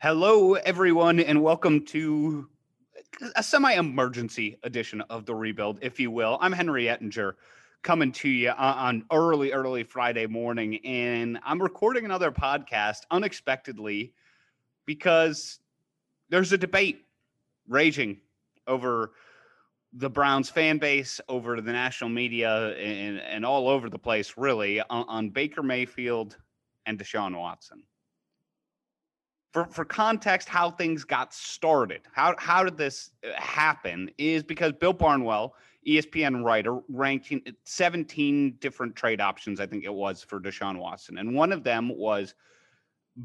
Hello, everyone, and welcome to a semi emergency edition of the rebuild, if you will. I'm Henry Ettinger coming to you on early, early Friday morning, and I'm recording another podcast unexpectedly because there's a debate raging over the Browns fan base, over the national media, and, and all over the place, really, on, on Baker Mayfield and Deshaun Watson for, for context, how things got started, how, how did this uh, happen is because Bill Barnwell, ESPN writer, ranked 17 different trade options, I think it was, for Deshaun Watson. And one of them was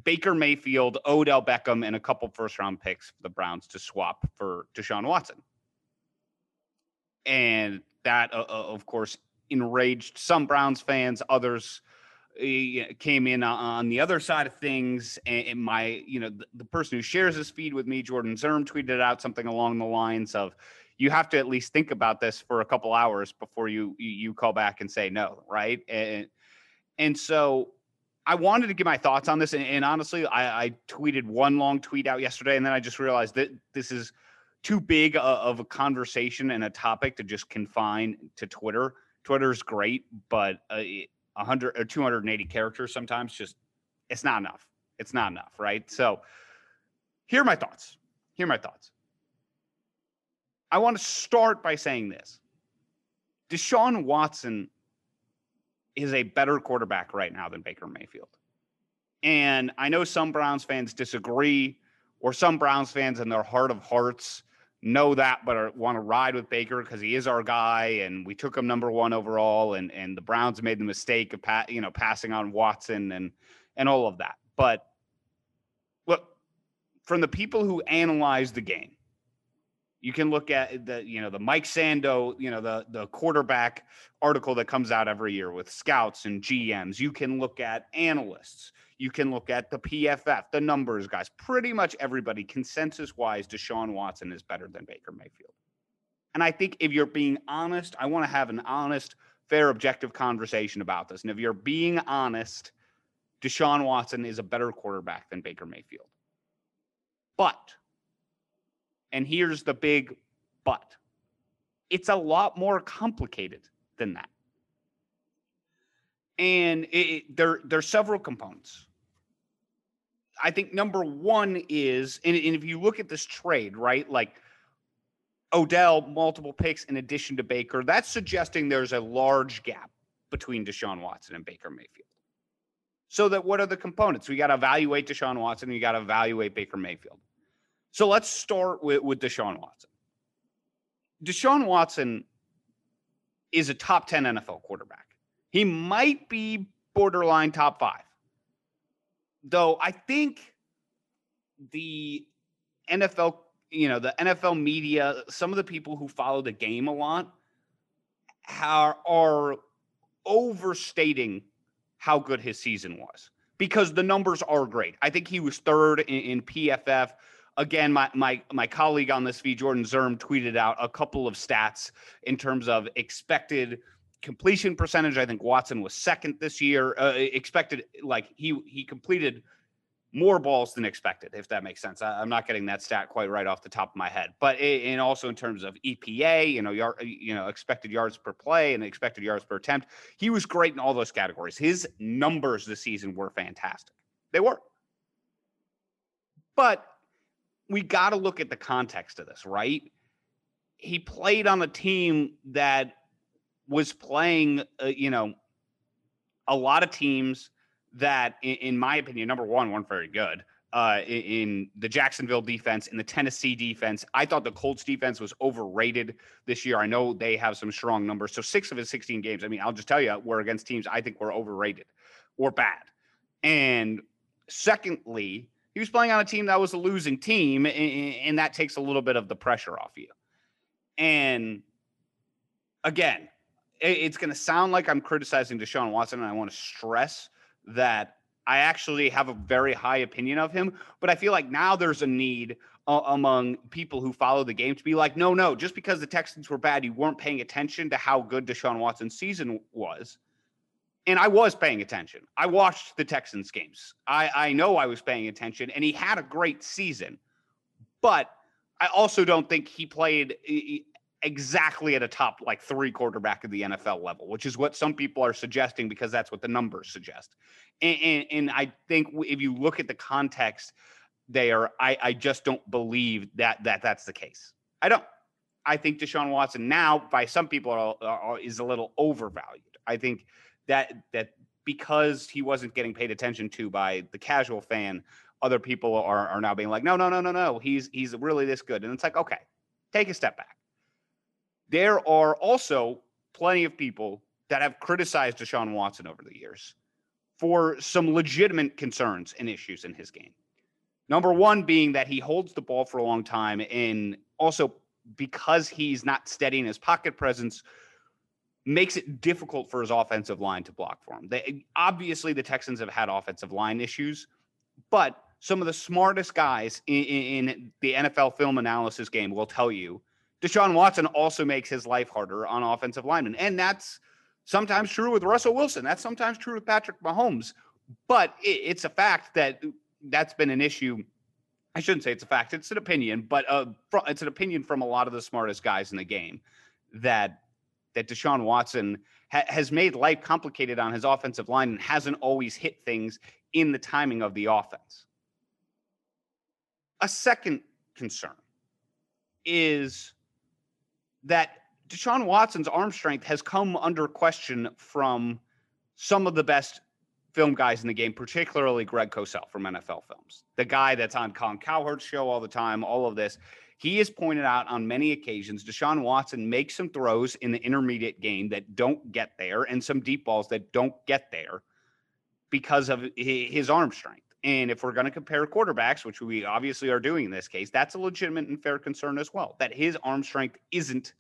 Baker Mayfield, Odell Beckham, and a couple first round picks for the Browns to swap for Deshaun Watson. And that, uh, uh of course, enraged some Browns fans, others came in on the other side of things and my you know the, person who shares this feed with me jordan zirm tweeted out something along the lines of you have to at least think about this for a couple hours before you you call back and say no right? And and so i wanted to get my thoughts on this and, and honestly I, I tweeted one long tweet out yesterday and then i just realized that this is too big of a conversation and a topic to just confine to twitter. Twitter's great but uh, 100 or 280 characters sometimes just it's not enough. It's not enough right? So here are my thoughts. Here are my thoughts. I want to start by saying this. Deshaun watson is a better quarterback right now than baker mayfield. And i know some browns fans disagree or some browns fans in their heart of hearts know that, but want to ride with Baker because he is our guy, and we took him number one overall, and and the Browns made the mistake of pa- you know passing on Watson and and all of that. But look, from the people who analyze the game, you can look at the you know the Mike Sando, you know the the quarterback article that comes out every year with scouts and GMs. You can look at analysts. You can look at the PFF, the numbers guys. Pretty much everybody, consensus wise, Deshaun Watson is better than Baker Mayfield. And I think if you're being honest, I want to have an honest, fair, objective conversation about this. And if you're being honest, Deshaun Watson is a better quarterback than Baker Mayfield. But, and here's the big but, it's a lot more complicated than that. And it, it, there, there's several components. I think number one is, and, and if you look at this trade, right, like Odell, multiple picks in addition to Baker, that's suggesting there's a large gap between Deshaun Watson and Baker Mayfield. So that what are the components? We got to evaluate Deshaun Watson you got to evaluate Baker Mayfield. So let's start with, with Deshaun Watson. Deshaun Watson is a top 10 NFL quarterback. He might be borderline top five though I think the NFL, you know, the NFL media, some of the people who follow the game a lot are, are overstating how good his season was because the numbers are great. I think he was third in, in PFF. Again, my my my colleague on this feed, Jordan Zirm, tweeted out a couple of stats in terms of expected completion percentage. I think Watson was second this year. Uh, expected like he he completed more balls than expected, if that makes sense. I, am not getting that stat quite right off the top of my head, but it, and also in terms of EPA, you know, yard, you know, expected yards per play and expected yards per attempt, he was great in all those categories. His numbers this season were fantastic. They were, but we got to look at the context of this, right? He played on a team that was playing, uh, you know, a lot of teams that, in, in my opinion, number one, weren't very good. Uh, in, the Jacksonville defense, in the Tennessee defense. I thought the Colts defense was overrated this year. I know they have some strong numbers. So six of his 16 games, I mean, I'll just tell you, we're against teams I think were overrated or bad. And secondly, he was playing on a team that was a losing team, and, and that takes a little bit of the pressure off you. And again, it's going to sound like I'm criticizing Deshaun Watson, and I want to stress that I actually have a very high opinion of him. But I feel like now there's a need uh, among people who follow the game to be like, no, no, just because the Texans were bad, you weren't paying attention to how good Deshaun Watson's season was. And I was paying attention. I watched the Texans games. I, I know I was paying attention, and he had a great season. But I also don't think he played exactly at a top like three quarterback of the NFL level, which is what some people are suggesting because that's what the numbers suggest. And, and, and I think if you look at the context there, I, I just don't believe that that that's the case. I don't. I think Deshaun Watson now, by some people, are, are, is a little overvalued. I think that that because he wasn't getting paid attention to by the casual fan, other people are are now being like, no, no, no, no, no, he's he's really this good, and it's like, okay, take a step back. There are also plenty of people that have criticized Deshaun Watson over the years for some legitimate concerns and issues in his game. Number one being that he holds the ball for a long time, and also because he's not steady in his pocket presence, makes it difficult for his offensive line to block for him. They, obviously, the Texans have had offensive line issues, but some of the smartest guys in, in, the NFL film analysis game will tell you Deshaun Watson also makes his life harder on offensive linemen. And that's sometimes true with Russell Wilson. That's sometimes true with Patrick Mahomes. But it, it's a fact that that's been an issue. I shouldn't say it's a fact, it's an opinion, but uh, it's an opinion from a lot of the smartest guys in the game that that Deshaun Watson ha- has made life complicated on his offensive line and hasn't always hit things in the timing of the offense. A second concern is that Deshaun Watson's arm strength has come under question from some of the best film guys in the game, particularly Greg Cosell from NFL Films, the guy that's on Colin Cowherd's show all the time, all of this. He has pointed out on many occasions Deshaun Watson makes some throws in the intermediate game that don't get there and some deep balls that don't get there because of his arm strength. And if we're going to compare quarterbacks, which we obviously are doing in this case, that's a legitimate and fair concern as well. That his arm strength isn't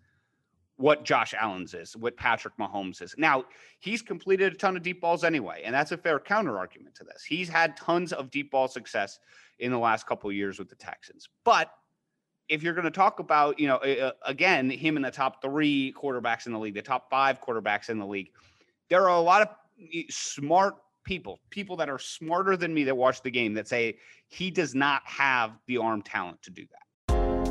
what Josh Allen's is, what Patrick Mahomes is. Now, he's completed a ton of deep balls anyway, and that's a fair counter argument to this. He's had tons of deep ball success in the last couple years with the Texans. But if you're going to talk about, you know, again, him in the top three quarterbacks in the league, the top five quarterbacks in the league, there are a lot of eh, smart people, people that are smarter than me that watch the game that say he does not have the arm talent to do that.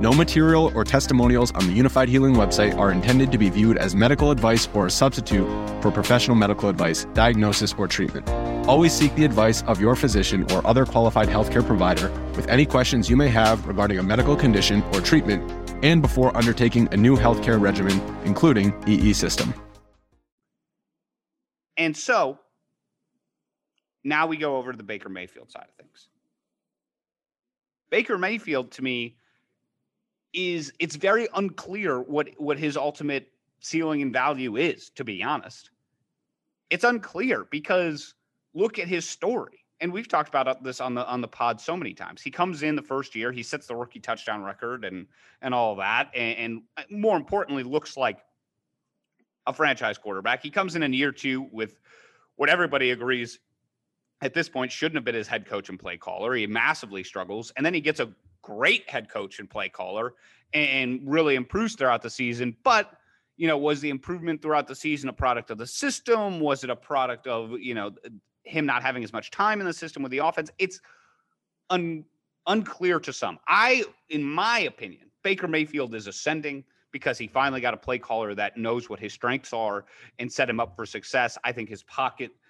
No material or testimonials on the Unifyd Healing website are intended to be viewed as medical advice or a substitute for professional medical advice, diagnosis, or treatment. Always seek the advice of your physician or other qualified healthcare provider with any questions you may have regarding a medical condition or treatment and before undertaking a new healthcare regimen, including EE system. And so now we go over to the Baker Mayfield side of things. Baker Mayfield to me is it's very unclear what what his ultimate ceiling and value is to be honest. It's unclear because look at his story. And we've talked about this on the on the pod so many times. He comes in the first year, he sets the rookie touchdown record and and all that and, and uh, more importantly looks like a franchise quarterback. He comes in in year 2 with what everybody agrees at this point shouldn't have been his head coach and play caller. He massively struggles. And then he gets a great head coach and play caller and really improves throughout the season. But, you know, was the improvement throughout the season a product of the system? Was it a product of, you know, him not having as much time in the system with the offense? It's un- unclear to some. I, in my opinion, Baker Mayfield is ascending because he finally got a play caller that knows what his strengths are and set him up for success. I think his pocket –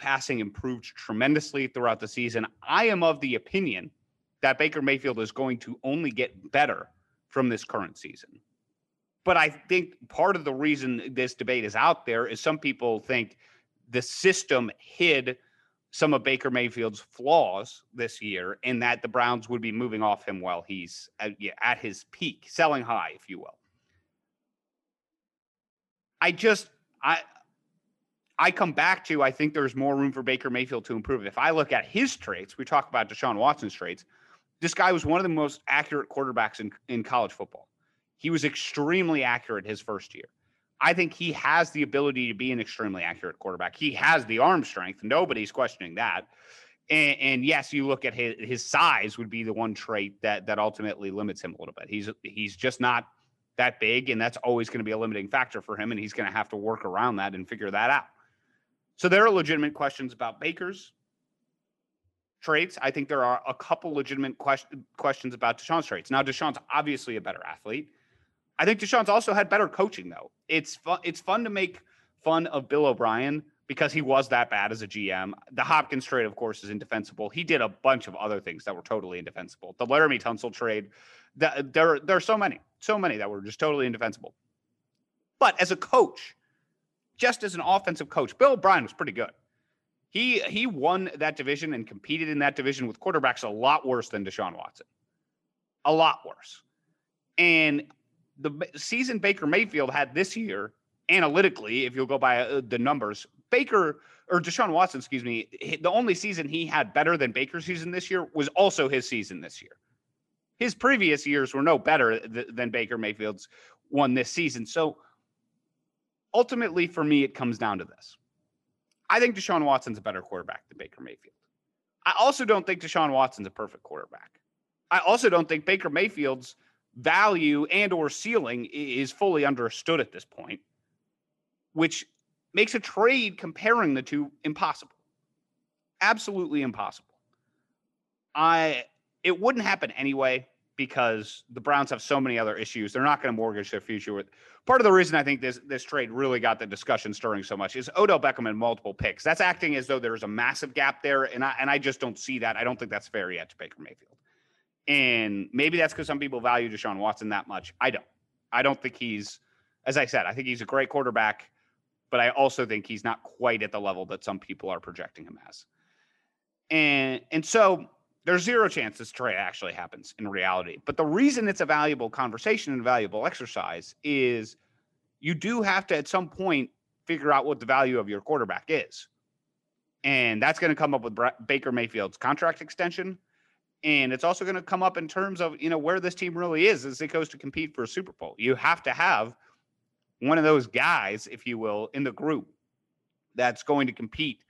passing improved tremendously throughout the season. I am of the opinion that Baker Mayfield is going to only get better from this current season. But I think part of the reason this debate is out there is some people think the system hid some of Baker Mayfield's flaws this year, and that the Browns would be moving off him while he's at, at his peak, selling high, if you will. I just I I come back to I think there's more room for Baker Mayfield to improve. If I look at his traits, we talk about Deshaun Watson's traits. This guy was one of the most accurate quarterbacks in, in college football. He was extremely accurate his first year. I think he has the ability to be an extremely accurate quarterback. He has the arm strength. Nobody's questioning that. And, and, yes, you look at his his size would be the one trait that that ultimately limits him a little bit. He's he's just not that big, and that's always going to be a limiting factor for him. And he's going to have to work around that and figure that out. So there are legitimate questions about Baker's traits. I think there are a couple legitimate question, questions about Deshaun's traits. Now, Deshaun's obviously a better athlete. I think Deshaun's also had better coaching, though. It's fun. It's fun to make fun of Bill O'Brien because he was that bad as a GM. The Hopkins trade, of course, is indefensible. He did a bunch of other things that were totally indefensible. The Laremy Tunsil trade, the, there, there are so many, so many that were just totally indefensible. But as a coach, just as an offensive coach, Bill O'Brien was pretty good. He he won that division and competed in that division with quarterbacks a lot worse than Deshaun Watson, a lot worse. And the season Baker Mayfield had this year, analytically, if you'll go by uh, the numbers, Baker or Deshaun Watson, excuse me, the only season he had better than Baker's season this year was also his season this year. His previous years were no better th- than Baker Mayfield's one this season. So ultimately, for me, it comes down to this. I think Deshaun Watson's a better quarterback than Baker Mayfield. I also don't think Deshaun Watson's a perfect quarterback. I also don't think Baker Mayfield's value and or ceiling is fully understood at this point, which makes a trade comparing the two impossible. Absolutely impossible. I it wouldn't happen anyway because the Browns have so many other issues. They're not going to mortgage their future with. Part of the reason I think this this trade really got the discussion stirring so much is Odell Beckham and multiple picks. That's acting as though there's a massive gap there, and I and I just don't see that. I don't think that's fair yet to Baker Mayfield. And maybe that's because some people value Deshaun Watson that much. I don't. I don't think he's, as I said, I think he's a great quarterback, but I also think he's not quite at the level that some people are projecting him as. And and so there's zero chance this trade actually happens in reality. But the reason it's a valuable conversation and valuable exercise is you do have to at some point figure out what the value of your quarterback is. And that's going to come up with Baker Mayfield's contract extension and it's also going to come up in terms of you know where this team really is as it goes to compete for a Super Bowl. You have to have one of those guys, if you will, in the group that's going to compete,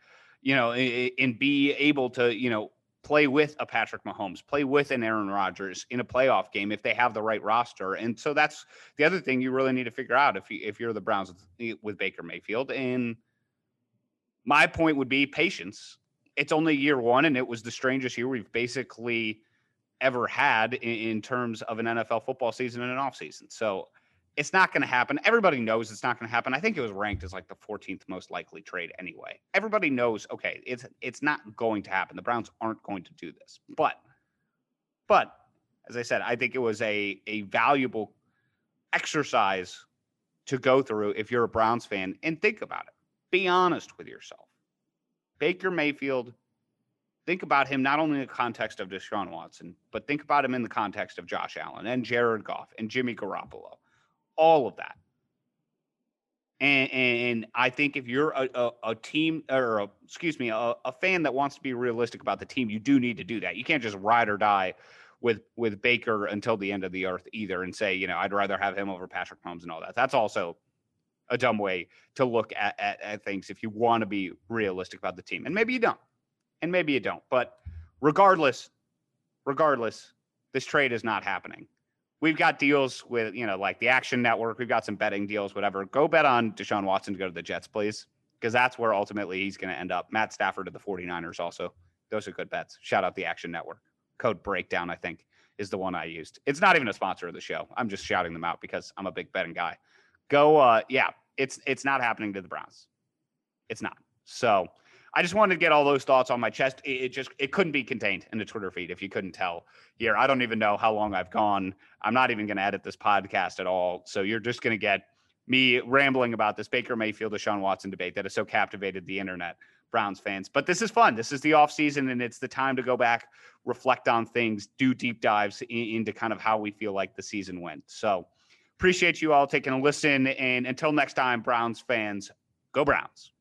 you know, and be able to you know play with a Patrick Mahomes, play with an Aaron Rodgers in a playoff game if they have the right roster. And so that's the other thing you really need to figure out if you if you're the Browns with, with Baker Mayfield. And my point would be patience it's only year one, and it was the strangest year we've basically ever had in, in terms of an NFL football season and an offseason. So it's not going to happen. Everybody knows it's not going to happen. I think it was ranked as like the 14th most likely trade anyway. Everybody knows, okay, it's it's not going to happen. The Browns aren't going to do this. But but as I said, I think it was a a valuable exercise to go through if you're a Browns fan and think about it. Be honest with yourself. Baker Mayfield, think about him not only in the context of Deshaun Watson, but think about him in the context of Josh Allen and Jared Goff and Jimmy Garoppolo, all of that. And, and I think if you're a, a, a team or a, excuse me, a, a fan that wants to be realistic about the team, you do need to do that. You can't just ride or die with with Baker until the end of the earth either, and say, you know, I'd rather have him over Patrick Mahomes and all that. That's also a dumb way to look at, at, at things if you want to be realistic about the team. And maybe you don't. And maybe you don't. But regardless, regardless, this trade is not happening. We've got deals with, you know, like the Action Network. We've got some betting deals, whatever. Go bet on Deshaun Watson to go to the Jets, please, because that's where ultimately he's going to end up. Matt Stafford to the 49ers also. Those are good bets. Shout out the Action Network. Code breakdown, I think, is the one I used. It's not even a sponsor of the show. I'm just shouting them out because I'm a big betting guy. Go, uh, yeah, it's it's not happening to the Browns. It's not. So I just wanted to get all those thoughts on my chest. It, it, just it couldn't be contained in the Twitter feed if you couldn't tell here. I don't even know how long I've gone. I'm not even going to edit this podcast at all. So you're just going to get me rambling about this Baker Mayfield, Deshaun Watson debate that has so captivated the internet, Browns fans. But this is fun. This is the off season, and it's the time to go back, reflect on things, do deep dives in, into kind of how we feel like the season went. So appreciate you all taking a listen. And until next time, Browns fans, go Browns.